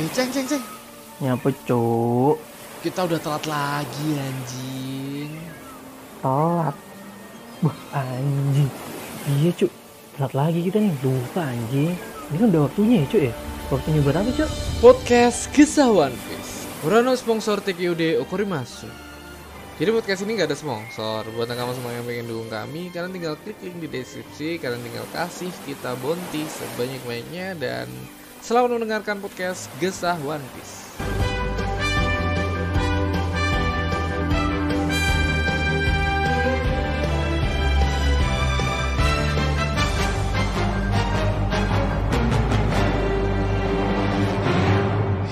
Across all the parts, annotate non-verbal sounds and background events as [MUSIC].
Eh, ceng, ceng, ceng. Nyapa cuk? Kita udah telat lagi anjing. Telat. Wah anjing. Iya cuk. Telat lagi kita nih. Lupa anjing. Ini kan udah waktunya ya cuk ya. Waktunya buat apa cuk? Podcast Kisah One Piece. Urano sponsor TQD Okorimasu. Jadi podcast ini gak ada sponsor Buat nakama semua yang pengen dukung kami Kalian tinggal klik link di deskripsi Kalian tinggal kasih kita bonti sebanyak-banyaknya Dan selamat mendengarkan podcast Gesah One Piece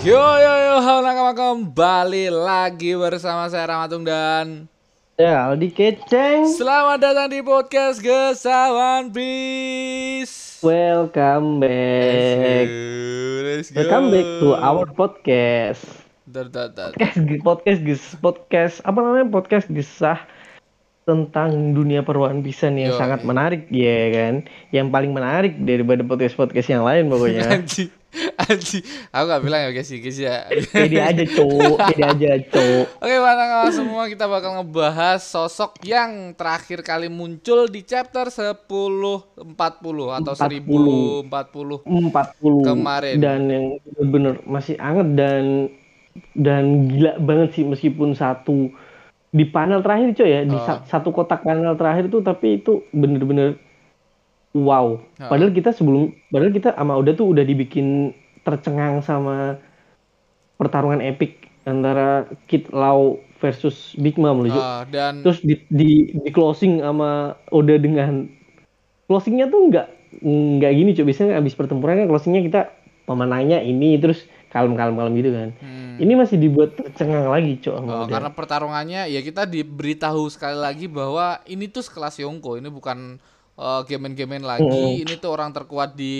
Yo yo yo, halo nakama kembali lagi bersama saya Ramatung dan Ya Aldi Keceng. Selamat datang di podcast Gesah One Piece. Welcome back. Let's go. Welcome back to our podcast. Dar, dar, dar. Podcast podcast podcast apa namanya podcast gesah tentang dunia perwan pisan yang Yo, sangat iya. menarik ya kan yang paling menarik daripada podcast podcast yang lain pokoknya [LAUGHS] Anji. Aku gak bilang ya guys, guys ya. pede aja cuk pede aja cuk [LAUGHS] Oke, mana semua kita bakal ngebahas sosok yang terakhir kali muncul di chapter 1040 atau 1040. 40 Kemarin. dan yang bener masih anget dan dan gila banget sih meskipun satu di panel terakhir coy ya di Oh. sa- satu kotak panel terakhir tuh tapi itu bener-bener wow Oh. padahal kita sebelum padahal kita sama Oda tuh udah dibikin tercengang sama pertarungan epic antara Kid Lau versus Big Mom loh. Ah, dan terus di, di di closing sama Oda dengan closingnya tuh nggak nggak gini coba biasanya abis pertempuran kan closingnya kita pemenangnya ini terus kalem kalem kalem gitu kan hmm, ini masih dibuat tercengang lagi cok oh, Oda. karena pertarungannya ya kita diberitahu sekali lagi bahwa ini tuh sekelas Yongko, ini bukan eh, gemen-gemen lagi, Hmm. ini tuh orang terkuat di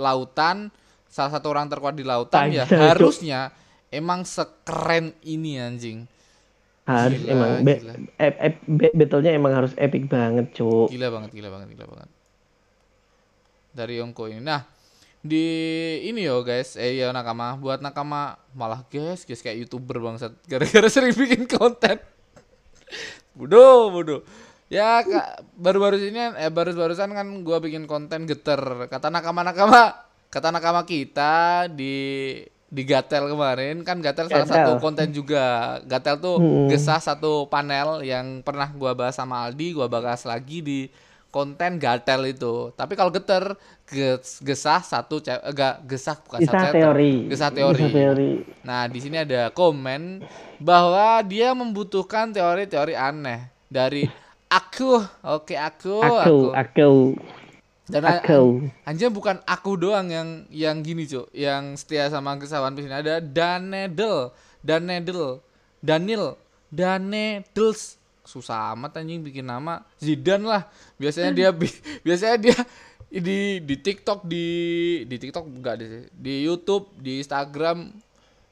lautan, salah satu orang terkuat di lautan ya Tajam, Cuk. harusnya emang sekeren ini anjing. harus Gila, emang be- gila. be- battle-nya emang harus epic banget cok Gila banget, gila banget, gila banget. Dari Yongko ini. Nah, di ini yo guys, eh ya nakama, buat nakama malah guys, guys kayak youtuber bangsat, gara-gara [LAUGHS] sering bikin konten. bodoh, bodoh. Ya baru-baru ini eh baru-barusan kan gua bikin konten geter. Kata nakama-nakama, kata nakama kita di di Gatel kemarin kan Gatel salah satu konten juga. Gatel tuh Hmm. gesah satu panel yang pernah gua bahas sama Aldi, gua bahas lagi di konten Gatel itu. Tapi kalau geter ges- gesah satu ce- eh, enggak gesah bukan satu kisah chapter. teori Gesah teori. Kisah teori Nah, di sini ada komen bahwa dia membutuhkan teori-teori aneh dari aku. Oke, aku, aku aku Dan aku anjir bukan aku doang yang yang gini, Cuk. Yang setia sama kesalahan di sini ada Danedel, Danedel, Daniel, Danedels. Susah amat anjing bikin nama. Zidan lah. Biasanya dia bi- [LAUGHS] biasanya dia di di TikTok di di TikTok enggak deh. Di YouTube, di Instagram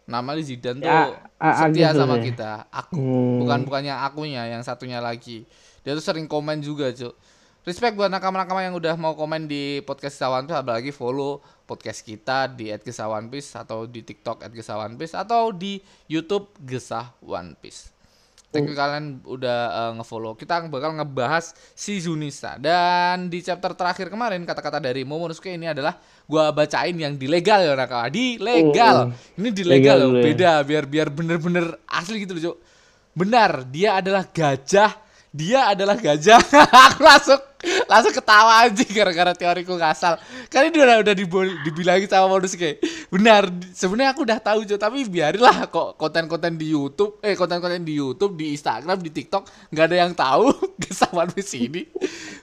nama dia Zidan tuh Ya, a- setia Agus sama ya. kita. Aku Hmm. bukan bukannya akunya yang satunya lagi. Dia tuh sering komen juga, Cuk. Respect buat nakama-nakama yang udah mau komen di podcast Kisawan Piece apalagi follow podcast kita di @gesawan Piece atau di TikTok @gesawan Piece atau di YouTube Gesah One Piece. Thank you kalian udah uh, ngefollow. Kita bakal ngebahas si Zunisa dan di chapter terakhir kemarin kata-kata dari Momonosuke ini adalah gua bacain yang dilegal ya nakama. Dilegal. Ini dilegal Legal loh, ya. beda biar biar bener-bener asli gitu loh, Cuk. Benar, dia adalah gajah. Dia adalah gajah. [LAUGHS] Aku langsung langsung ketawa aja gara-gara teoriku ngasal. Kan ini udah udah dibilangin sama modus kayak benar. Sebenarnya aku udah tahu Cuk, tapi biarilah kok konten-konten di YouTube, eh konten-konten di YouTube, di Instagram, di TikTok nggak ada yang tahu [LAUGHS] kesamaan di sini.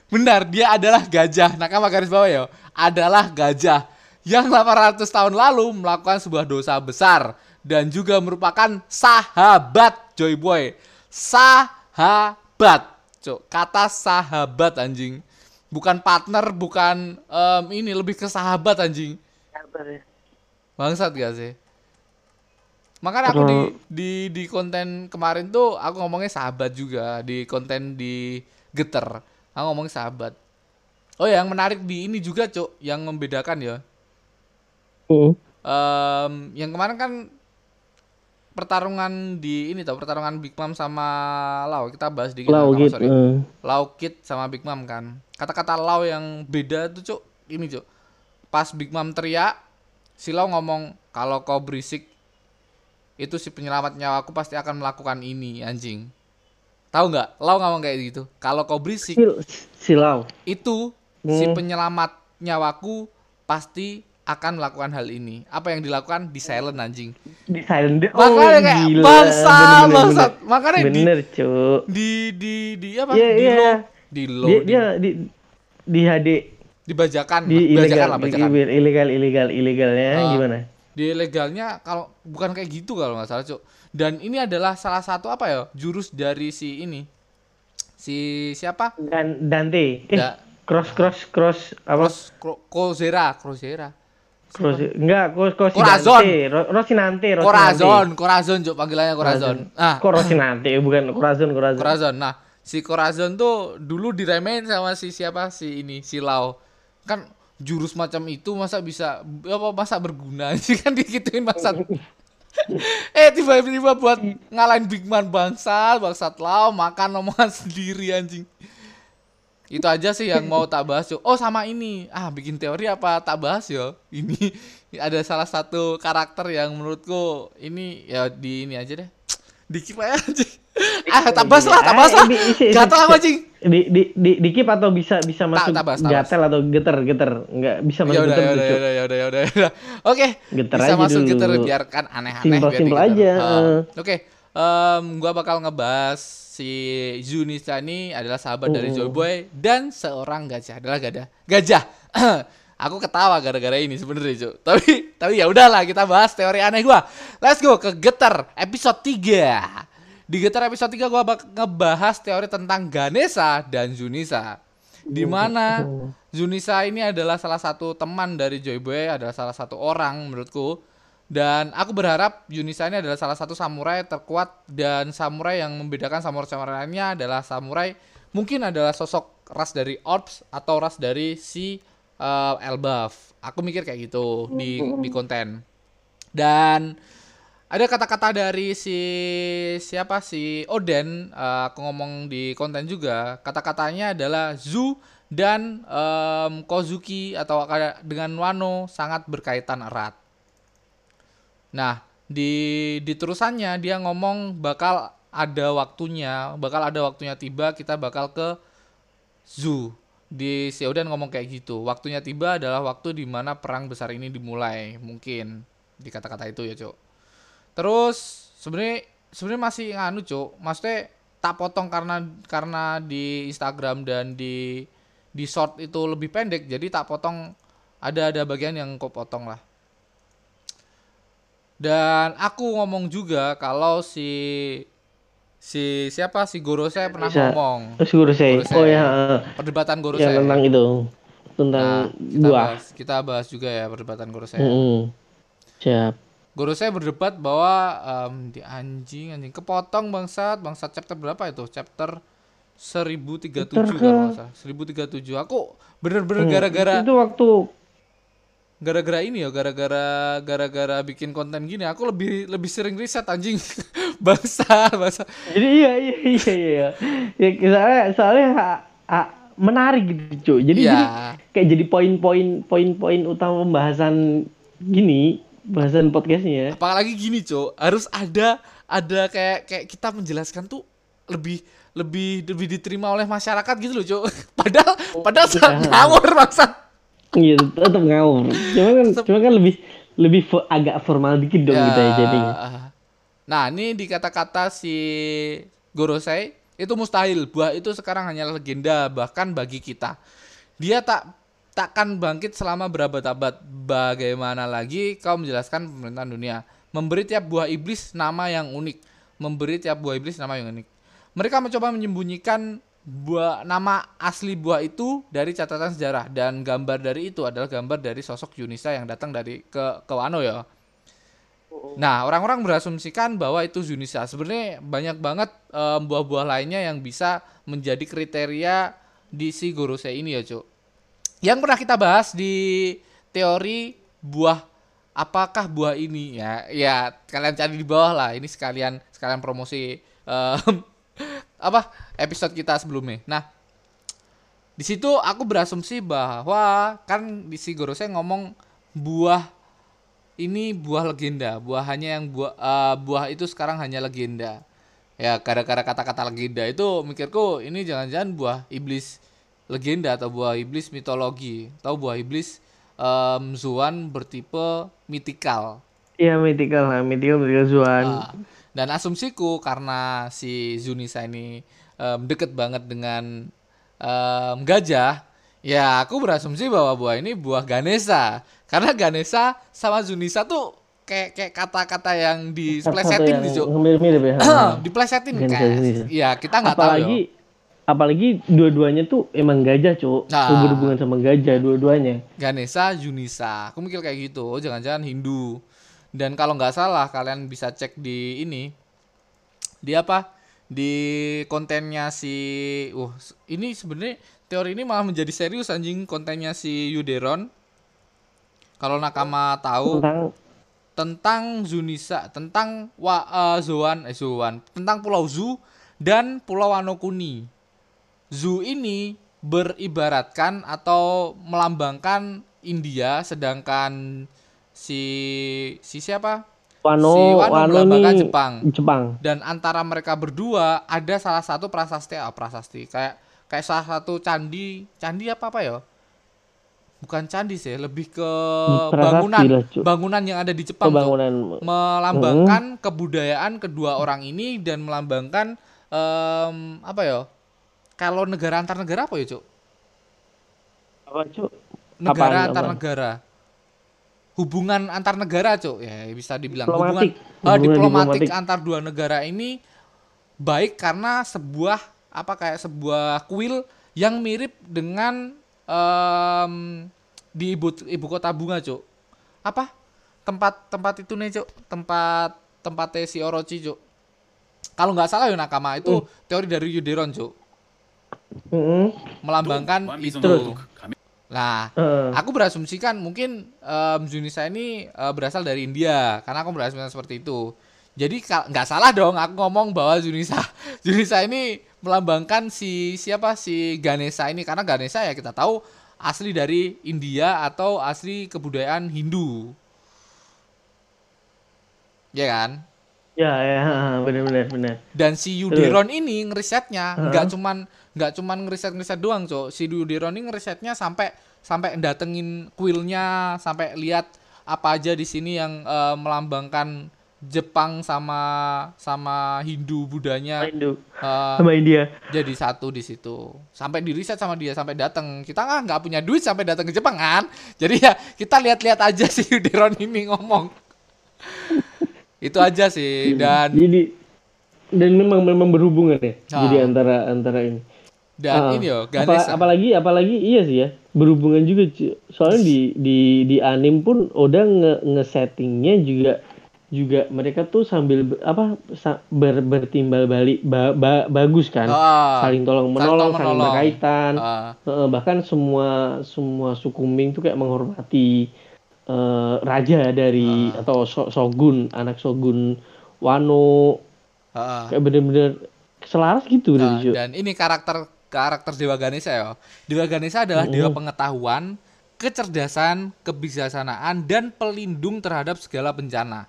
Benar, dia adalah gajah. Nakama garis bawah ya, adalah gajah yang 800 tahun lalu melakukan sebuah dosa besar dan juga merupakan sahabat Joy Boy. Sahabat. Cuk, kata sahabat anjing. Bukan partner, bukan em, ini lebih ke sahabat anjing. Bangsat gak sih? Makanya aku di, di di konten kemarin tuh aku ngomongnya sahabat juga di konten di Geter. Aku ngomongnya sahabat. Oh ya, yang menarik di ini juga, Cuk, yang membedakan ya. Hmm. Em, yang kemarin kan pertarungan di ini tau pertarungan Big Mom sama Lau kita bahas dikit Lau sama gitu. sorry. eh. Lau sama Big Mom kan. Kata-kata Lau yang beda tuh cuk ini cuk. Pas Big Mom teriak, si Lau ngomong kalau kau berisik itu si penyelamat nyawaku pasti akan melakukan ini anjing. Tahu nggak? Lau ngomong kayak gitu. Kalau kau berisik Sil- silau. itu si Hmm. penyelamat nyawaku pasti akan melakukan hal ini. Apa yang dilakukan di silent anjing. Di silent oh, Makanya kayak gila. bangsa, Bener, bener, bangsat. bener. Makanya di bener cuk di di di apa? Iya, di iya. lo di lo dia di, dia di di HD dibajakan, di bajakan ilegal lah di bajakan. ilegal ilegal ilegalnya Ah. gimana Di legalnya kalau bukan kayak gitu kalau nggak salah, Cuk. Dan ini adalah salah satu apa ya? Jurus dari si ini. Si siapa? dan Dante eh Da- cross cross cross apa Cross Cro- Kozera, Cross enggak cross cross Corazon. Rosinante Rosinante. Corazon, Corazon, Cuk, panggilannya Corazon. Nah, kok Rosinante bukan Corazon Corazon Corazon. Nah, si Corazon tuh dulu diremehin sama si siapa si ini, si Lau. Kan jurus macam itu masa bisa apa masa berguna [LAUGHS] sih kan dikituin bangsat. [LAUGHS] eh tiba-tiba buat ngalahin Big Man bangsat, bangsat Lau makan omongan [LAUGHS] sendiri anjing. Itu aja sih yang mau tak bahas. Cuk. Oh sama ini, ah bikin teori apa tak bahas ya? Ini [LAUGHS] ada salah satu karakter yang menurutku ini ya di ini aja deh. Dikip aja. [LAUGHS] Ah tak bahas lah, tak bahas lah. Ah, Gatal apa anjing? di di di di keep atau bisa bisa masuk tak bahas, tak gatel atau geter geter nggak bisa masuk Ya udah, geter ya tuh, udah, ya ya udah, ya udah, ya. [LAUGHS] Oke, Geter bisa aja masuk dulu. geter biarkan aneh-aneh Simple- simple digeter. aja, eh. Oke, em, gua bakal ngebahas si Zunisa ini adalah sahabat dari Mm. Joy Boy dan seorang gajah adalah gajah. Gajah. [CLEARS THROAT] Aku ketawa gara-gara ini sebenarnya, Cuk. Tapi tapi ya udahlah kita bahas teori aneh gua. Let's go ke Geter episode 3. Di Geter episode 3 gua bak ngebahas teori tentang Ganesha dan Zunisa. Di mana Zunisa ini adalah salah satu teman dari Joy Boy, adalah salah satu orang menurutku. Dan aku berharap Yunisa ini adalah salah satu samurai terkuat dan samurai yang membedakan samurai-samurai lainnya adalah samurai mungkin adalah sosok ras dari Orbs atau ras dari si uh, Elbaf. Aku mikir kayak gitu di di konten. Dan ada kata-kata dari si siapa si Oden uh, aku ngomong di konten juga kata-katanya adalah Zu dan em, Kozuki atau kada- dengan Wano sangat berkaitan erat. Nah di di terusannya dia ngomong bakal ada waktunya bakal ada waktunya tiba kita bakal ke Zu di si ngomong kayak gitu waktunya tiba adalah waktu di mana perang besar ini dimulai mungkin di kata-kata itu ya cok Terus sebenarnya sebenarnya masih nganu, Cuk. Maksudnya tak potong karena karena di Instagram dan di di short itu lebih pendek, jadi tak potong ada ada bagian yang kau potong lah. Dan aku ngomong juga kalau si si siapa? Si Gorose pernah Bisa. ngomong. Terus guru saya. Gorosei. oh ya. perdebatan Gorose. yang tentang itu. Nah, tentang kita buah bahas, kita bahas juga ya perdebatan Gorose. Mm-mm. siap. Guru saya berdebat bahwa em, di anjing anjing kepotong bangsat bangsat chapter berapa itu? Chapter 1037 Chapter kalau nggak salah. 1037 aku bener-bener Hmm, gara-gara itu waktu gara-gara ini ya gara-gara gara-gara bikin konten gini aku lebih lebih sering riset anjing. [LAUGHS] Bangsa bangsa. Jadi iya iya iya iya. Ya soalnya soalnya ha- ha- menarik gitu cuy. Jadi, Iya. jadi kayak jadi poin-poin poin-poin utama pembahasan gini bahasan podcastnya apalagi gini cok harus ada ada kayak kayak kita menjelaskan tuh lebih lebih lebih diterima oleh masyarakat gitu loh cok [LAUGHS] padahal padahal iya. sangat ngawur bangsat iya tetap ngawur cuma kan cuma kan lebih lebih fo- agak formal dikit dong kita ya jadinya Nah, ini di kata-kata si Gorosei itu mustahil. Buah itu sekarang hanya legenda bahkan bagi kita. Dia tak takkan bangkit selama berabad-abad. Bagaimana lagi kau menjelaskan pemerintahan dunia? Memberi tiap buah iblis nama yang unik. Memberi tiap buah iblis nama yang unik. Mereka mencoba menyembunyikan buah nama asli buah itu dari catatan sejarah dan gambar dari itu adalah gambar dari sosok Yunisa yang datang dari ke ke Wano ya. Nah, orang-orang berasumsikan bahwa itu Zunisa. Sebenarnya banyak banget em, buah-buah lainnya yang bisa menjadi kriteria di si Gorosei ini ya, Cuk. Yang pernah kita bahas di teori buah apakah buah ini ya ya kalian cari di bawah lah ini sekalian sekalian promosi eh, [LAUGHS] apa episode kita sebelumnya. Nah di situ aku berasumsi bahwa kan di si Gorose ngomong buah ini buah legenda buah hanya yang buah eh, buah itu sekarang hanya legenda. Ya gara-gara kata-kata legenda itu mikirku ini jangan-jangan buah iblis legenda atau buah iblis mitologi atau buah iblis em, Zuan bertipe mythical Iya mythical lah, mythical mythical Zuan. Ah, dan asumsiku karena si Zunisa ini em, deket banget dengan em, gajah, ya aku berasumsi bahwa buah ini buah Ganesha. Karena Ganesha sama Zunisa tuh kayak kayak kata-kata yang yang nih, Jo. mirip-mirip ya. diplesetin. Zunisa. Ya, kita nggak tahu. apalagi apalagi dua-duanya tuh emang gajah, Cuk. Nah. Tuh berhubungan sama gajah dua-duanya. Ganesha, Junisa. Aku mikir kayak gitu. Oh, jangan-jangan Hindu. Dan kalau nggak salah, kalian bisa cek di ini. Di apa? Di kontennya si uh ini sebenarnya teori ini malah menjadi serius anjing kontennya si Yuderon. Kalau nakama tahu Tentang tentang Zunisa, tentang wa eh, Zoan, eh Zoan, tentang Pulau Zu dan Pulau Wanokuni. Zu ini beribaratkan atau melambangkan India, sedangkan si si siapa? Wano, Si Wano Wano melambangkan nih Jepang. Jepang. Dan antara mereka berdua ada salah satu prasasti, ah, prasasti kayak kayak salah satu candi, candi apa apa ya? Bukan candi sih, lebih ke Prasasti bangunan, lah, bangunan yang ada di Jepang. Pembangunan melambangkan kebudayaan kedua orang ini dan melambangkan em, apa ya kalau negara antar negara apa ya cuk apa, Cuk? negara Apaan, antar apaan? negara hubungan antar negara, cok, Ya, bisa dibilang diplomatik. hubungan uh, diplomatik, diplomatik antar dua negara ini baik karena sebuah apa kayak sebuah kuil yang mirip dengan um, di ibu ibu kota bunga, cok, Apa? Tempat tempat itu nih, cok, Tempat tempatnya si Orochi, cok. Kalau nggak salah ya Nakama itu mm. teori dari Yuderon, cok. Mm -hmm. Melambangkan itu nah Eh, Aku berasumsikan mungkin em, Zunisa ini eh, berasal dari India karena aku berasumsikan seperti itu. Jadi nggak salah dong aku ngomong bahwa Zunisa Zunisa [LAUGHS] ini melambangkan si siapa si Ganesha ini karena Ganesha ya kita tahu asli dari India atau asli kebudayaan Hindu. Ya kan? ya ya [LAUGHS] benar-benar benar. Dan si Yuderon ini ngerisetnya nggak cuman nggak cuman ngeriset-ngeriset doang, Cok. Si Yuderon ini ngerisetnya sampai sampai datengin kuilnya, sampai lihat apa aja di sini yang eh, melambangkan Jepang sama sama Hindu Budanya Indo eh, sama India. jadi satu di situ. Sampai di riset sama dia sampai datang. Kita nggak nggak punya duit sampai datang ke Jepang kan. Jadi ya kita lihat-lihat aja si Yuderon ini ngomong. Itu aja sih dan Jadi dan memang memang berhubungan ya. Ah. Jadi antara antara ini. Dan Ah. ini yo Apa- apalagi apalagi iya sih ya berhubungan juga soalnya di di di anim pun Oda nge nge-settingnya juga juga mereka tuh sambil apa ber, bertimbal balik ba- ba- bagus kan Ah, saling tolong saling menolong saling menolong. berkaitan Heeh, bahkan semua semua suku Ming tuh kayak menghormati eh, raja dari Ah. atau so- shogun anak shogun Wano ah. kayak bener-bener selaras gitu Ju. dan ini karakter karakter Dewa Ganesha ya. Dewa Ganesha adalah dewa pengetahuan, kecerdasan, kebijaksanaan dan pelindung terhadap segala bencana.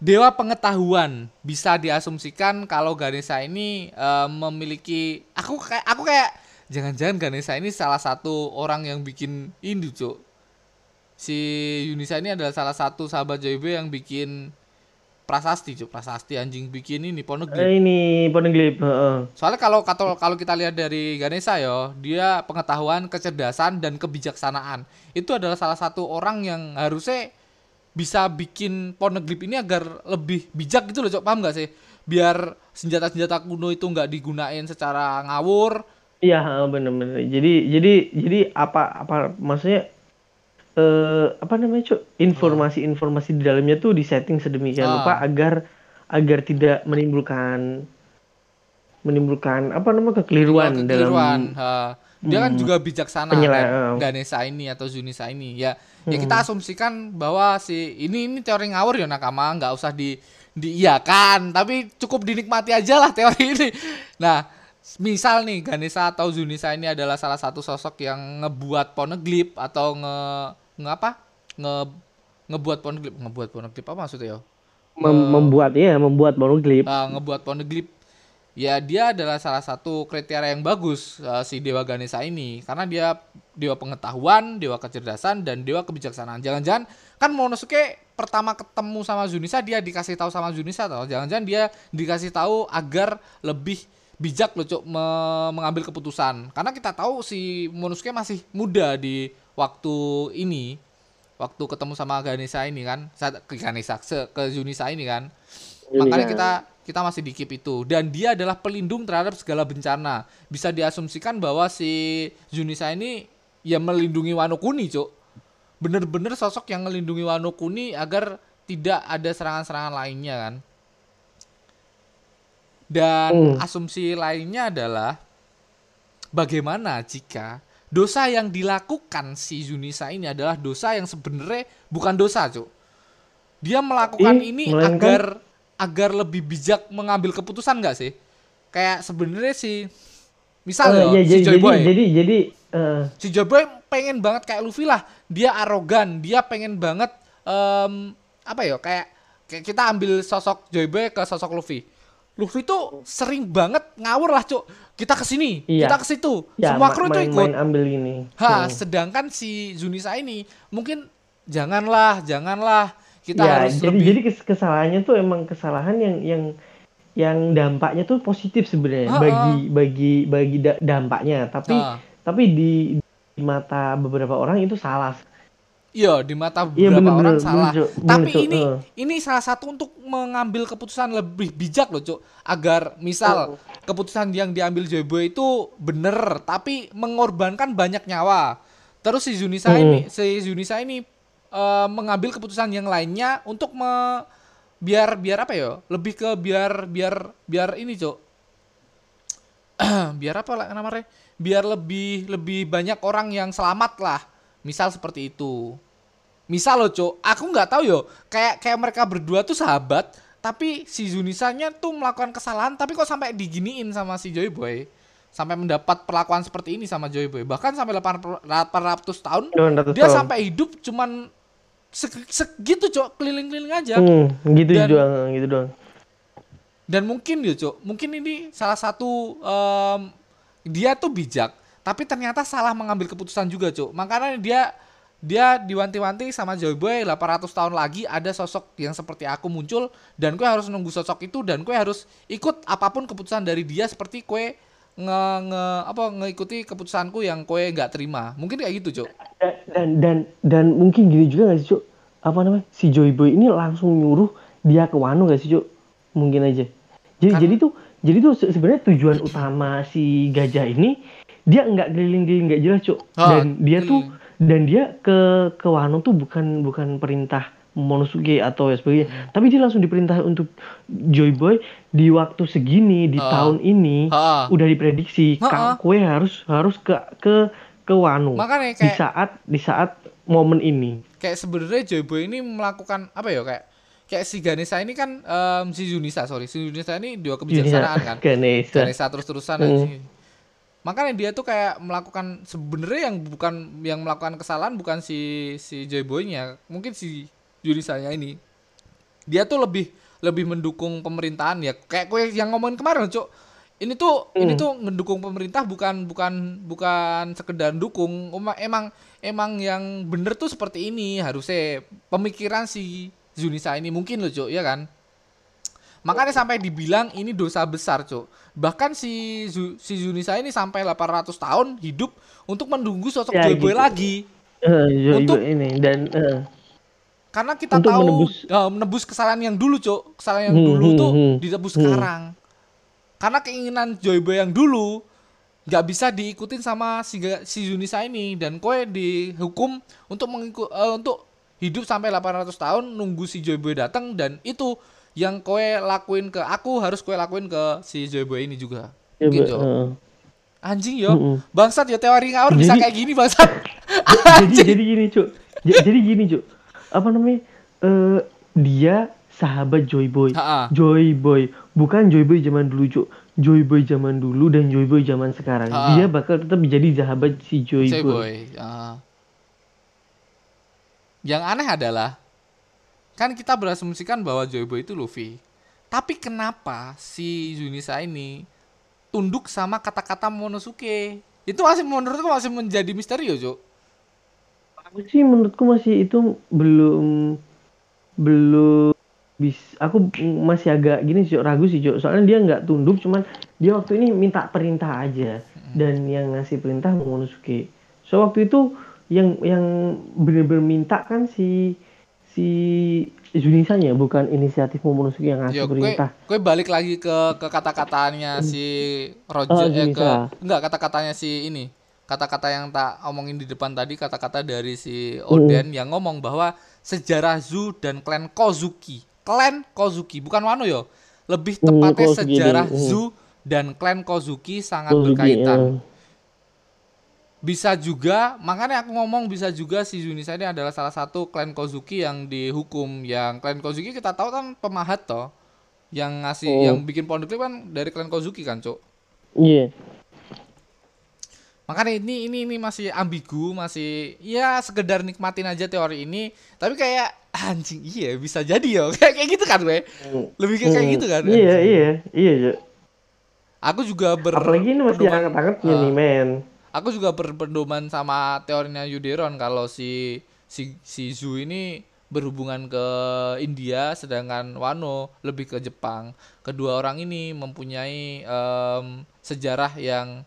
Dewa pengetahuan bisa diasumsikan kalau Ganesha ini eh, memiliki aku kayak aku kayak jangan-jangan Ganesha ini salah satu orang yang bikin Indu, Cuk. Si Yunisa ini adalah salah satu sahabat JB yang bikin prasasti, Cuk. Prasasti anjing bikin ini Poneglyph. Eh, ini Poneglyph heeh. Soalnya kalau kalau kalau kita lihat dari Ganesha yo, dia pengetahuan, kecerdasan dan kebijaksanaan. Itu adalah salah satu orang yang harusnya bisa bikin Poneglyph ini agar lebih bijak gitu loh, Cok. Paham gak sih? Biar senjata-senjata kuno itu nggak digunain secara ngawur. Iya, heeh, bener-bener. Jadi jadi jadi apa apa maksudnya eh apa namanya, Cuk? Informasi-informasi di dalamnya tuh disetting sedemikian Ah. rupa agar agar tidak menimbulkan menimbulkan apa namanya kekeliruan, kekeliruan. dalam ha. dia kan Hmm. juga bijaksana kan, eh. Ganesha ini atau Zunisa ini ya ya kita asumsikan bahwa si ini ini teori ngawur ya nakama nggak usah di diiyakan tapi cukup dinikmati aja lah teori ini nah misal nih Ganesha atau Zunisa ini adalah salah satu sosok yang ngebuat poneglyph atau nge ngapa nge ngebuat poneglyph ngebuat poneglyph apa maksudnya ya Mem- membuat ya membuat monoglyph uh, ngebuat poneglyph ya dia adalah salah satu kriteria yang bagus uh, si dewa Ganesha ini. Karena dia dewa pengetahuan, dewa kecerdasan dan dewa kebijaksanaan. Jangan-jangan kan Monosuke pertama ketemu sama Zunisa dia dikasih tahu sama Zunisa atau jangan-jangan dia dikasih tahu agar lebih bijak loh Cuk, me- mengambil keputusan. Karena kita tahu si Monosuke masih muda di waktu ini waktu ketemu sama Ganesha ini kan, saat ke Ganesha ke Zunisa ini kan. Makanya kita kita masih di keep itu dan dia adalah pelindung terhadap segala bencana. Bisa diasumsikan bahwa si Zunisa ini ya melindungi Wano Kuni, Cuk. Bener-bener sosok yang melindungi Wano Kuni agar tidak ada serangan-serangan lainnya kan. Dan Hmm. asumsi lainnya adalah bagaimana jika dosa yang dilakukan si Zunisa ini adalah dosa yang sebenarnya bukan dosa, Cuk. Dia melakukan Ih, ini melainkan- agar agar lebih bijak mengambil keputusan nggak sih? Kayak sebenarnya si misal Eh, ya, ya, si jadi, Joy Boy, jadi jadi jadi eh, si Joy Boy pengen banget kayak Luffy lah. Dia arogan, dia pengen banget em, apa ya kayak kayak kita ambil sosok Joy Boy ke sosok Luffy. Luffy tuh sering banget ngawur lah, Cuk. Kita ke sini, Iya. kita ke situ. ya Semua kru itu ikut. main ambil ini Ha, Hmm. sedangkan si Zunisa ini mungkin janganlah, janganlah kita ya harus jadi lebih jadi kes- kesalahannya tuh emang kesalahan yang yang yang dampaknya tuh positif sebenarnya bagi bagi bagi da- dampaknya tapi Ha. tapi di, di mata beberapa orang itu salah Iya, di mata Iya, beberapa bener, orang bener, salah. bener. Bener, Tapi Cuk. ini Eh. ini salah satu untuk mengambil keputusan lebih bijak loh, Cuk. Agar misal keputusan yang diambil Joyboy itu bener, tapi mengorbankan banyak nyawa. Terus si Zunisa Hmm. ini, si Zunisa ini eh, mengambil keputusan yang lainnya untuk me, biar biar apa ya? Lebih ke biar biar biar ini, Cuk. [CLEARS THROAT] biar apa lah namanya? Biar lebih lebih banyak orang yang selamat lah. Misal seperti itu. Misal loh, Cuk, aku nggak tahu yo. Kayak kayak mereka berdua tuh sahabat, tapi si Zunisanya tuh melakukan kesalahan, tapi kok sampai diginiin sama si Joy Boy. Sampai mendapat perlakuan seperti ini sama Joy Boy. Bahkan sampai 800 tahun 800 dia tahun. sampai hidup cuman se- segitu, Cuk, keliling-keliling aja Hmm, gitu Dan- doang gitu doang dan mungkin ya cok mungkin ini salah satu em, dia tuh bijak tapi ternyata salah mengambil keputusan juga cok makanya dia dia diwanti-wanti sama Joy Boy 800 tahun lagi ada sosok yang seperti aku muncul dan kue harus nunggu sosok itu dan kue harus ikut apa pun keputusan dari dia seperti kue nge, nge apa ngikuti keputusanku yang kue nggak terima. Mungkin kayak gitu cok Da- dan dan dan mungkin gini juga gak sih cuk? Apa namanya? Si Joy Boy ini langsung nyuruh dia ke Wano gak sih cuk? Mungkin aja. Jadi Kan- jadi tuh jadi tuh se- sebenarnya tujuan utama si gajah ini dia nggak keliling-keliling nggak jelas cuk Ah, dan dia tuh dan dia ke ke Wano tuh bukan bukan perintah Monosuke atau ya sebagainya Hmm. tapi dia langsung diperintah untuk Joy Boy di waktu segini di Ah. tahun ini Ha-ha. udah diprediksi. Kak, kue harus harus ke ke ke Wano makanya di kayak saat di saat momen ini kayak sebenarnya Joy Boy ini melakukan apa ya kayak kayak si Ganesha ini kan em, si Junisa sorry si Junisa ini dua kebijaksanaan kan [LAUGHS] Ganesha. Ganesha terus-terusan Hmm. anjing. Makanya dia tuh kayak melakukan sebenarnya yang bukan yang melakukan kesalahan bukan si si Joy Boy-nya mungkin si Junisanya ini. Dia tuh lebih lebih mendukung pemerintahan ya. Kayak gue yang ngomongin kemarin cok ini tuh ini Hmm. tuh mendukung pemerintah bukan bukan bukan sekedar dukung. Emang emang yang bener tuh seperti ini. Harusnya pemikiran si Zunisa ini mungkin loh cok ya kan makanya sampai dibilang ini dosa besar cok bahkan si Zu- si Zunisa ini sampai 800 tahun hidup untuk menunggu sosok Ya, Joy Boy gitu. lagi. Eh, Joy Untuk- Boy ini dan eh, karena kita Untuk tahu menebus- eh, menebus kesalahan yang dulu cok kesalahan yang Hmm, dulu hmm, tuh hmm, ditebus hmm. sekarang. Karena keinginan Joy Boy yang dulu nggak bisa diikutin sama si si Yunisa ini. Dan kowe dihukum untuk mengikut untuk hidup sampai 800 tahun nunggu si Joy Boy datang dan itu yang kowe lakuin ke aku harus kowe lakuin ke si Joy Boy ini juga Joy Boy, Cok. eh. Anjing yo. Mm-mm. Bangsat yo teori ngawur bisa Jadi- kayak gini bangsat. [LAUGHS] jadi jadi gini cuk Ja- jadi gini cuk apa namanya eh dia sahabat Joy Boy Ha-ha. Joy Boy bukan Joy Boy zaman dulu cuk Joy Boy zaman dulu dan Joy Boy zaman sekarang Ha-ha. dia bakal tetap jadi sahabat si Joy, Say Boy. boy. Ah. Yang aneh adalah kan kita berasumsikan bahwa Joy Boy itu Luffy. Tapi kenapa si Yunisa ini tunduk sama kata-kata Monosuke? Itu masih menurutku masih menjadi misteri yo, Cuk. Aku sih menurutku masih itu belum belum bis aku masih agak gini sih ragu sih Cuk. soalnya dia nggak tunduk cuman dia waktu ini minta perintah aja dan yang ngasih perintah Momonosuke so waktu itu yang yang bener-bener minta kan si si Zunisanya bukan inisiatif Momonosuke yang ngasih Yo, perintah kue balik lagi ke ke kata-katanya si Roger Oh, eh, ke enggak kata-katanya si ini. Kata-kata yang tak omongin di depan tadi kata-kata dari si Oden yang ngomong bahwa sejarah Zu dan klan Kozuki. Klan Kozuki, bukan Wano yo. Lebih Hmm, tepatnya Kozuki sejarah hmm. Zu dan klan Kozuki sangat Kozuki, berkaitan. eh. Bisa juga, makanya aku ngomong bisa juga si Junisa ini adalah salah satu klan Kozuki yang dihukum. Yang klan Kozuki kita tahu kan pemahat toh. Yang ngasih, Oh. yang bikin Poneglyph kan dari klan Kozuki kan, Cuk. iya Makanya ini ini ini masih ambigu, masih ya sekedar nikmatin aja teori ini. Tapi kayak anjing iya bisa jadi yo. Kayak [LAUGHS] kayak gitu kan, gue. Lebih kayak, kayak Hmm. gitu kan. iya iya iya. Aku juga ber apalagi ini masih pedoman- hangat-hangatnya Ah. nih men Aku juga berpedoman sama teorinya Yuderon kalau si si si Zu ini berhubungan ke India sedangkan Wano lebih ke Jepang. Kedua orang ini mempunyai em, sejarah yang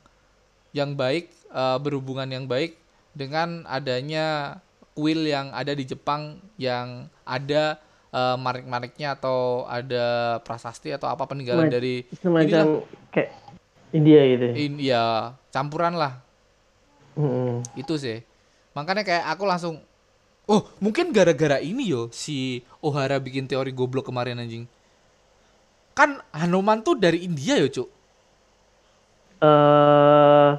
yang baik, eh, berhubungan yang baik dengan adanya kuil yang ada di Jepang yang ada eh, marik-mariknya atau ada prasasti atau apa peninggalan dari semacam kayak India gitu. In, ya campuran lah Mm-mm. itu sih makanya kayak aku langsung oh mungkin gara-gara ini yo si Ohara bikin teori goblok kemarin anjing kan Hanuman tuh dari India yo cuk eh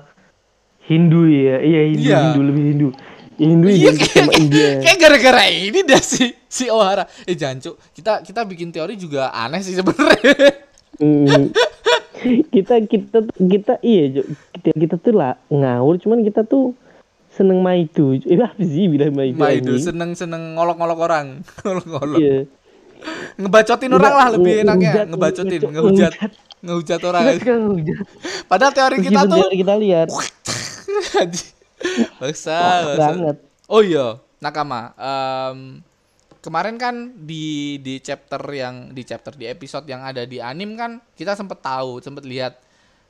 Hindu ya, iya Hindu, Iya. Hindu lebih Hindu. Hindu iya kayak, sama India. [LAUGHS] kayak gara-gara ini dah si si Ohara eh jangan cuk kita kita bikin teori juga aneh sih sebenarnya Hmm. [LAUGHS] kita kita kita iya kita kita tuh lah ngawur, cuman kita tuh seneng maidu. Eh apa sih bilang maidu? Maido anjing? seneng seneng ngolok-ngolok orang [LAUGHS] ngolok-ngolok Iya. ngebacotin orang lah lebih enaknya ngebacotin ngehujat, ngehujat orang padahal teori kita tuh teori kita lihat. [LAUGHS] Baksa, banget. Oh iya, Nakama. em, kemarin kan di di chapter yang di chapter di episode yang ada di anim kan kita sempet tahu, sempet lihat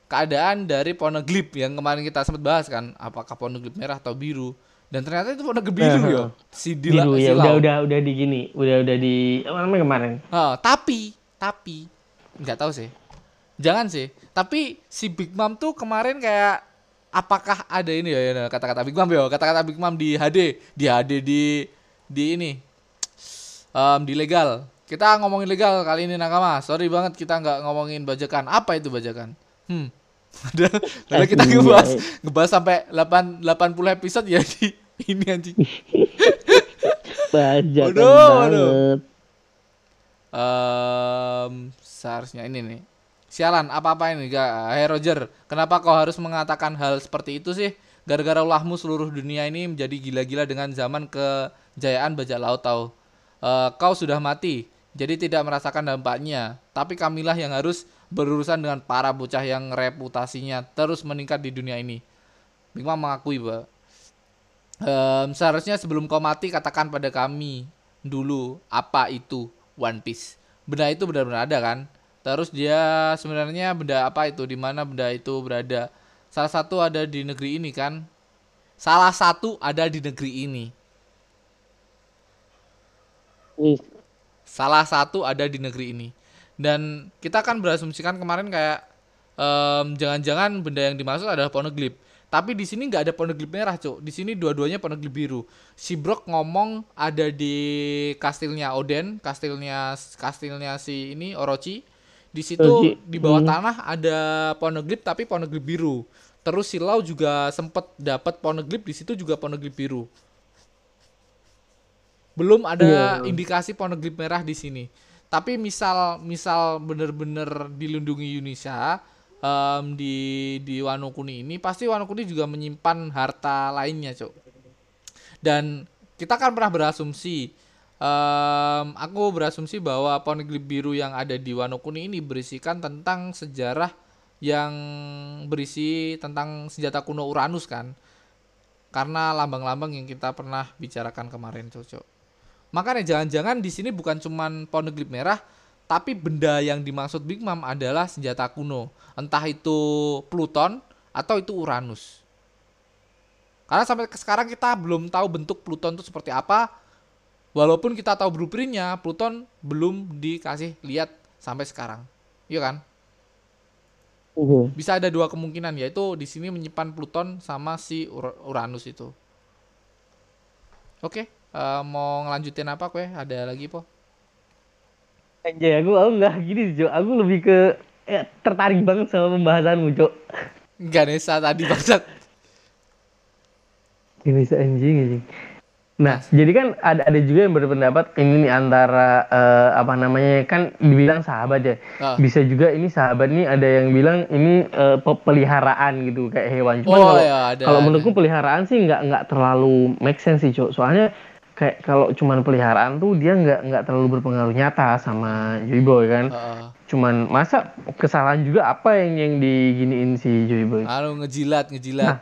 keadaan dari Poneglyph yang kemarin kita sempet bahas kan, apakah Poneglyph merah atau biru. Dan ternyata itu Poneglyph biru Aha. ya. Si Dila, biru si ya udah udah udah di gini, udah udah di apa namanya kemarin? Ah, tapi tapi nggak tahu sih. Jangan sih. Tapi si Big Mom tuh kemarin kayak apakah ada ini ya, ya kata-kata Big Mom ya, kata-kata Big Mom di HD, di HD di di ini Em, di legal. Kita ngomongin legal kali ini nakama. Sorry banget kita nggak ngomongin bajakan. Apa itu bajakan? Hmm. [LAUGHS] Padahal kita ngebahas ngebahas sampai 8 80 episode ya di ini anjing. [LAUGHS] Bajakan waduh. banget. Ehm, seharusnya ini nih. Sialan, apa-apa ini, gak? Hey Roger, kenapa kau harus mengatakan hal seperti itu sih? Gara-gara ulahmu seluruh dunia ini menjadi gila-gila dengan zaman kejayaan bajak laut tahu. Eh, kau sudah mati, jadi tidak merasakan dampaknya. Tapi kamilah yang harus berurusan dengan para bocah yang reputasinya terus meningkat di dunia ini. Big Mom mengakui bahwa Em, seharusnya sebelum kau mati katakan pada kami dulu apa itu One Piece. Benda itu benar-benar ada kan? Terus dia sebenarnya benda apa itu? Di mana benda itu berada? Salah satu ada di negeri ini kan? Salah satu ada di negeri ini. Ih, Salah satu ada di negeri ini. Dan kita kan berasumsikan kemarin kayak em, jangan-jangan benda yang dimaksud adalah poneglyph. Tapi di sini nggak ada poneglyph merah, Cuk. Di sini dua-duanya poneglyph biru. Si Brock ngomong ada di kastilnya Oden, kastilnya kastilnya si ini Orochi. Di situ Orochi. di bawah Hmm. tanah ada poneglyph tapi poneglyph biru. Terus Silau juga sempet dapat Poneglyph di situ juga Poneglyph biru. Belum ada Iya. indikasi Poneglyph merah di sini. Tapi misal misal bener-bener dilindungi Yunisa em, di di Wano Kuni ini pasti Wano Kuni juga menyimpan harta lainnya, Cok. Dan kita kan pernah berasumsi em, aku berasumsi bahwa Poneglyph biru yang ada di Wano Kuni ini berisikan tentang sejarah yang berisi tentang senjata kuno Uranus kan. Karena lambang-lambang yang kita pernah bicarakan kemarin, Cok. Makanya jangan-jangan di sini bukan cuman Poneglyph merah, tapi benda yang dimaksud Big Mom adalah senjata kuno. Entah itu Pluton atau itu Uranus. Karena sampai sekarang kita belum tahu bentuk Pluton itu seperti apa. Walaupun kita tahu blueprintnya, Pluton belum dikasih lihat sampai sekarang. Iya kan? Iya. Bisa ada dua kemungkinan yaitu di sini menyimpan Pluton sama si Ur- Uranus itu. Oke, eh, mau ngelanjutin apa kue? Ada lagi po? Anjay, aku aku nggak gini sih, Cok. Aku lebih ke eh, tertarik banget sama pembahasanmu, Cok. Ganesha tadi bangsat. Ini bisa anjing anjing. Nah, jadi kan ada ada juga yang berpendapat ini nih antara eh, apa namanya kan dibilang sahabat ya. Ah. Bisa juga ini sahabat nih ada yang bilang ini eh, pe- peliharaan gitu kayak hewan. Cuman Oh, kalau ya, kalau menurutku peliharaan sih nggak nggak terlalu make sense sih, Cok. Soalnya kayak kalau cuman peliharaan tuh dia nggak nggak terlalu berpengaruh nyata sama Joy Boy kan. Heeh. Cuman masa kesalahan juga apa yang yang diginiin si Joy Boy? anu ngejilat, ngejilat. Nah,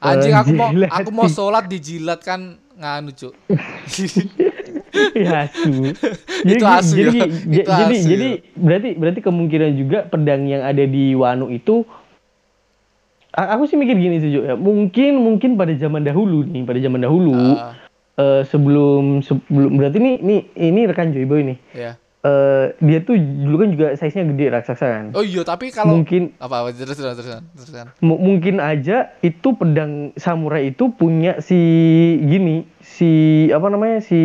Anjing aku mau aku mau sholat dijilat kan nganu cuk. [LAUGHS] ya asu. [LAUGHS] Itu asu jadi, ya. [LAUGHS] Itu jadi asu jadi ya. berarti berarti kemungkinan juga pedang yang ada di Wano itu aku sih mikir gini sih Jo ya. Mungkin mungkin pada zaman dahulu nih, pada zaman dahulu Ah, eh, sebelum sebelum berarti ini ini ini rekan Joy Boy nih. ya. Eh, dia tuh dulu kan juga size-nya gede raksasa kan. Oh iya, tapi kalau Mungkin apa apa terus terus terus terus mungkin aja itu pedang samurai itu punya si gini si apa namanya si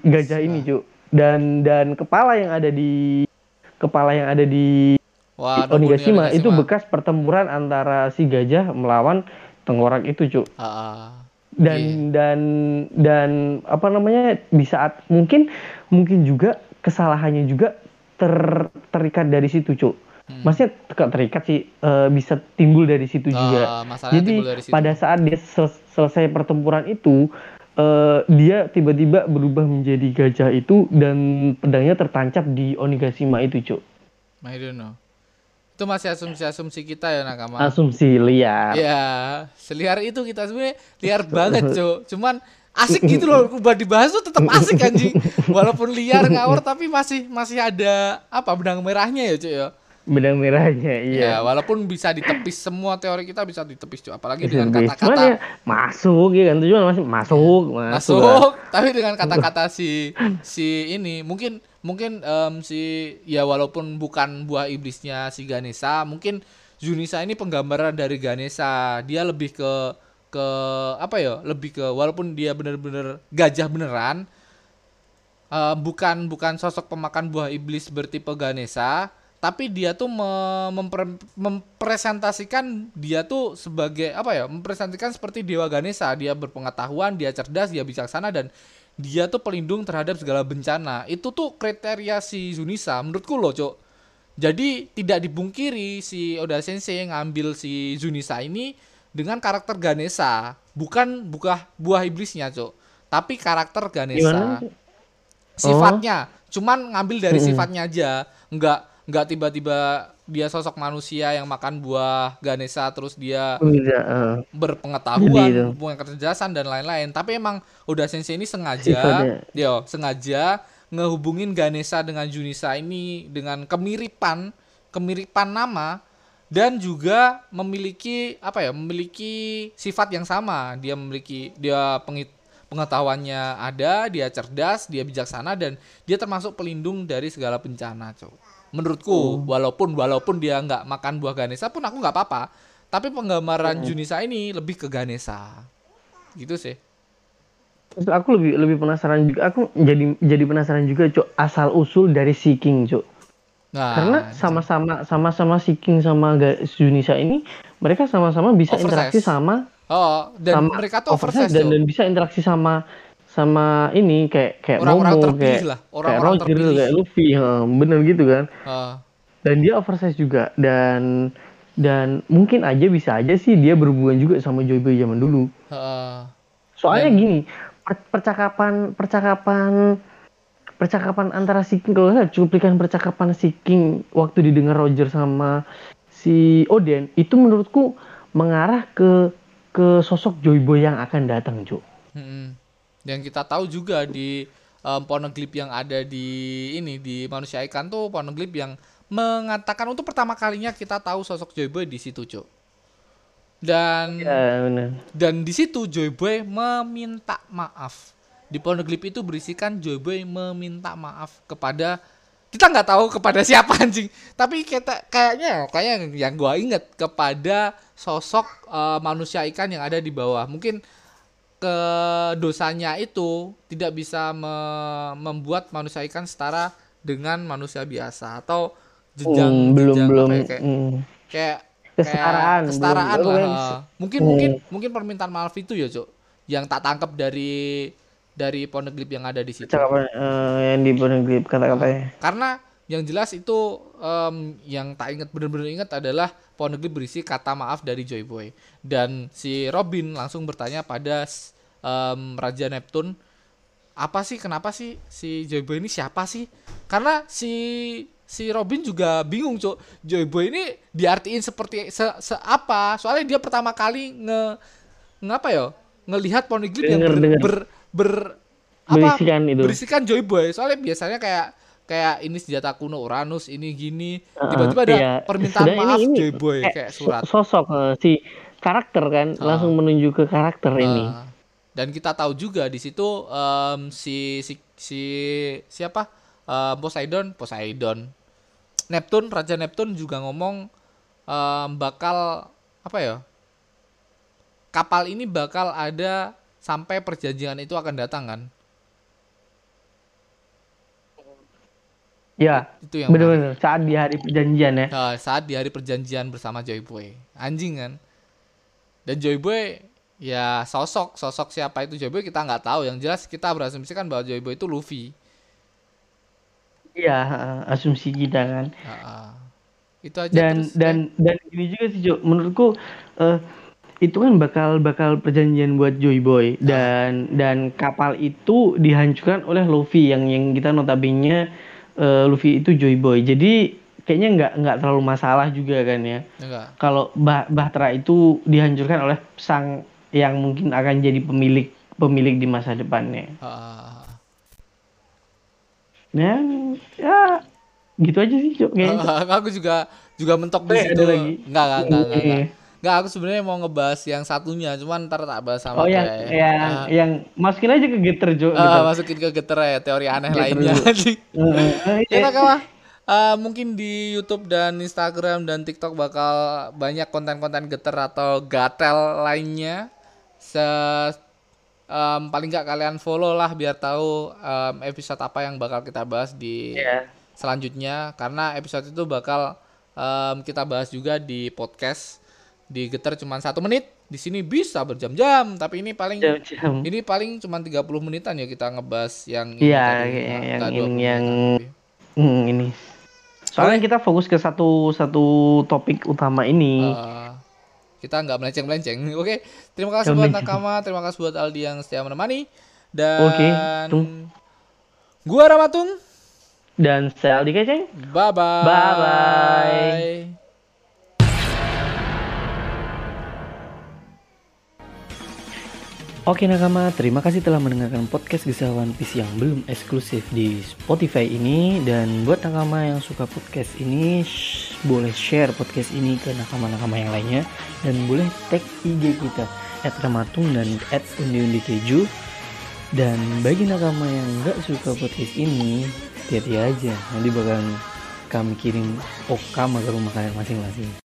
gajah ini cuk dan dan kepala yang ada di kepala yang ada di Wah, Nobuni Onigashima itu Onigashima. bekas pertempuran antara si gajah melawan tengkorak itu cuk Ah, ah. Dan Iya. dan dan apa namanya di saat mungkin mungkin juga kesalahannya juga ter, terikat dari situ cuk Hmm. maksudnya ter- terikat sih eh, bisa timbul dari situ juga Ah, masalahnya jadi situ. pada saat dia sel- selesai pertempuran itu eh, dia tiba-tiba berubah menjadi gajah itu dan pedangnya tertancap di Onigashima itu cuk I don't know. Itu masih asumsi-asumsi kita ya nakama. asumsi liar Ya, seliar itu kita sebenarnya liar [LAUGHS] banget, Cuk. Cuman asik gitu loh, buat dibahas tuh tetap asik anjing. [LAUGHS] Walaupun liar ngawur tapi masih masih ada apa benang merahnya ya, Cuk ya. Benang merahnya Ya, iya walaupun bisa ditepis semua teori kita bisa ditepis, Cuk. Apalagi Bisa dengan kata-kata ya masuk ya kan tujuan masih masuk masuk, masuk, tapi dengan kata-kata si si ini mungkin mungkin em, si ya walaupun bukan buah iblisnya si Ganesha, mungkin Junisa ini penggambaran dari Ganesha. Dia lebih ke ke apa ya? Lebih ke walaupun dia bener-bener gajah beneran eh, bukan bukan sosok pemakan buah iblis bertipe Ganesha, tapi dia tuh me- mempre- mempresentasikan dia tuh sebagai apa ya? Mempresentasikan seperti dewa Ganesha. Dia berpengetahuan, dia cerdas, dia bijaksana dan dia tuh pelindung terhadap segala bencana. Itu tuh kriteria si Zunisa menurutku loh, Cok. Jadi tidak dibungkiri si Oda Sensei ngambil si Zunisa ini dengan karakter Ganesha, bukan buah buah iblisnya, Cok. Tapi karakter Ganesha Gimana? sifatnya cuman ngambil dari sifatnya aja nggak nggak tiba-tiba dia sosok manusia yang makan buah Ganesha terus dia Iya, eh. berpengetahuan Jadi itu. punya kecerdasan dan lain-lain tapi emang udah sensei ini sengaja Sifatnya. yo sengaja ngehubungin Ganesha dengan Junisa ini dengan kemiripan kemiripan nama dan juga memiliki apa ya memiliki sifat yang sama dia memiliki dia pengit pengetahuannya ada dia cerdas dia bijaksana dan dia termasuk pelindung dari segala bencana cow menurutku walaupun walaupun dia nggak makan buah Ganesha pun aku nggak apa-apa. Tapi penggambaran Junisa ini lebih ke Ganesha gitu sih. Terus aku lebih lebih penasaran juga aku jadi jadi penasaran juga cok asal usul dari Seeking cok Nah, Karena sama-sama sama-sama si King sama Junisa ini mereka sama-sama bisa Oversize. interaksi sama oh, dan sama mereka tuh oversize dan, tuh. dan bisa interaksi sama sama ini kayak kayak Orang-orang Momo terpilih kayak lah, kayak orang-orang Roger terpilih. kayak Luffy ha, bener gitu kan Ah, dan dia oversize juga dan dan mungkin aja bisa aja sih dia berhubungan juga sama Joy Boy zaman dulu ah. soalnya Dan- gini per- percakapan percakapan percakapan antara si King kalau nggak cuplikan percakapan si King waktu didengar Roger sama si Oden itu menurutku mengarah ke ke sosok Joy Boy yang akan datang Jo Mm-mm. Dan kita tahu juga di um, pornoglip yang ada di ini di manusia ikan tuh pornoglip yang mengatakan untuk pertama kalinya kita tahu sosok Joyboy di situ, Cuk. Dan ya benar dan di situ Joyboy meminta maaf. Di pornoglip itu berisikan Joyboy meminta maaf kepada kita nggak tahu kepada siapa anjing, tapi kita kayaknya kayak yang gua inget kepada sosok eh, manusia ikan yang ada di bawah. Mungkin ke dosanya itu tidak bisa me- membuat manusia ikan setara dengan manusia biasa atau jenjang Hmm, belum jenjang belum ya, kayak hmm. kayak Kesetaraan, kayak kesetaraan belum- lah. Belum- mungkin Hmm. mungkin mungkin permintaan maaf itu ya cuk yang tak tangkap dari dari pornoglip yang ada di situ. Eh, yang di pornoglip kata-katanya. Karena yang jelas itu em, yang tak ingat bener-bener ingat adalah pornoglip berisi kata maaf dari Joy Boy. Dan si Robin langsung bertanya pada em, Raja Neptune apa sih kenapa sih si Joy Boy ini siapa sih? Karena si si Robin juga bingung cuk. Joy Boy ini diartiin seperti se, se apa? Soalnya dia pertama kali nge ngapa ya? Ngelihat pornoglip yang ber, denger. ber, ber- apa? Berisikan itu. berisikan Joy Boy. Soalnya biasanya kayak kayak ini senjata kuno Uranus ini gini. Tiba-tiba ada iya. permintaan Sebenarnya maaf ini- ini Joy Boy kayak so- surat. sosok eh, si karakter kan langsung menuju ke karakter ini. Ah. Dan kita tahu juga di situ em, si, si si siapa? Em, Poseidon. Poseidon. Neptune Raja Neptune juga ngomong em, bakal apa ya? Kapal ini bakal ada sampai perjanjian itu akan datang kan? Ya itu yang bener-bener saat di hari perjanjian ya. Nah, saat di hari perjanjian bersama Joy Boy. Anjing kan. Dan Joy Boy ya sosok sosok siapa itu Joy Boy kita nggak tahu. Yang jelas kita berasumsikan bahwa Joy Boy itu Luffy. iya asumsi kita kan. Ah. itu aja dan terus, dan dan ini juga sih Jo menurutku eh, itu kan bakal bakal perjanjian buat Joy Boy. Dan dan kapal itu dihancurkan oleh Luffy. Yang yang kita notabene eh, Luffy itu Joy Boy. Jadi kayaknya nggak nggak terlalu masalah juga kan ya. Ya kalau bah Bahtera itu dihancurkan oleh sang yang mungkin akan jadi pemilik pemilik di masa depannya Ah, ah, ah. dan ya gitu aja sih kayaknya Ah, aku juga juga mentok di Eh, situ. lagi. Enggak, enggak, enggak, enggak, enggak. Iya. Enggak, aku sebenarnya mau ngebahas yang satunya, cuman ntar tak bahas sama oh yang kayak- yang Ah, yang masukin aja ke getter Jo ah, gitu. masukin ke geter ya teori aneh Geter lainnya. eh, Nakama, eh, mungkin di YouTube dan Instagram dan TikTok bakal banyak konten-konten geter atau gatel lainnya. Se em, paling nggak kalian follow lah biar tahu em, episode apa yang bakal kita bahas di Iya. selanjutnya karena episode itu bakal em, kita bahas juga di podcast di geter cuma satu menit di sini bisa berjam-jam tapi ini paling Jam-jam. ini paling cuma 30 menitan ya kita ngebahas yang ini Iya, kayak nggak- yang nggak ini 20 yang menitan lebih. Hmm, ini. Soalnya kita fokus ke satu satu topik utama ini. Uh, kita nggak melenceng-melenceng. [LAUGHS] Oke, terima kasih Jangan buat melenceng. Nakama, terima kasih buat Aldi yang setia menemani. Dan Oke, tung. gua Ramatung. Dan saya Aldi Keceng. Bye bye. Bye-bye. Oke nakama, terima kasih telah mendengarkan podcast Kisah One Piece yang belum eksklusif di Spotify ini. Dan buat nakama yang suka podcast ini, sh- boleh share podcast ini ke nakama-nakama yang lainnya. Dan boleh tag IG kita, at Ramatung dan at Undi Keju. Dan bagi nakama yang nggak suka podcast ini, hati-hati aja. Nanti bakal kami kirim okama ke rumah kalian masing-masing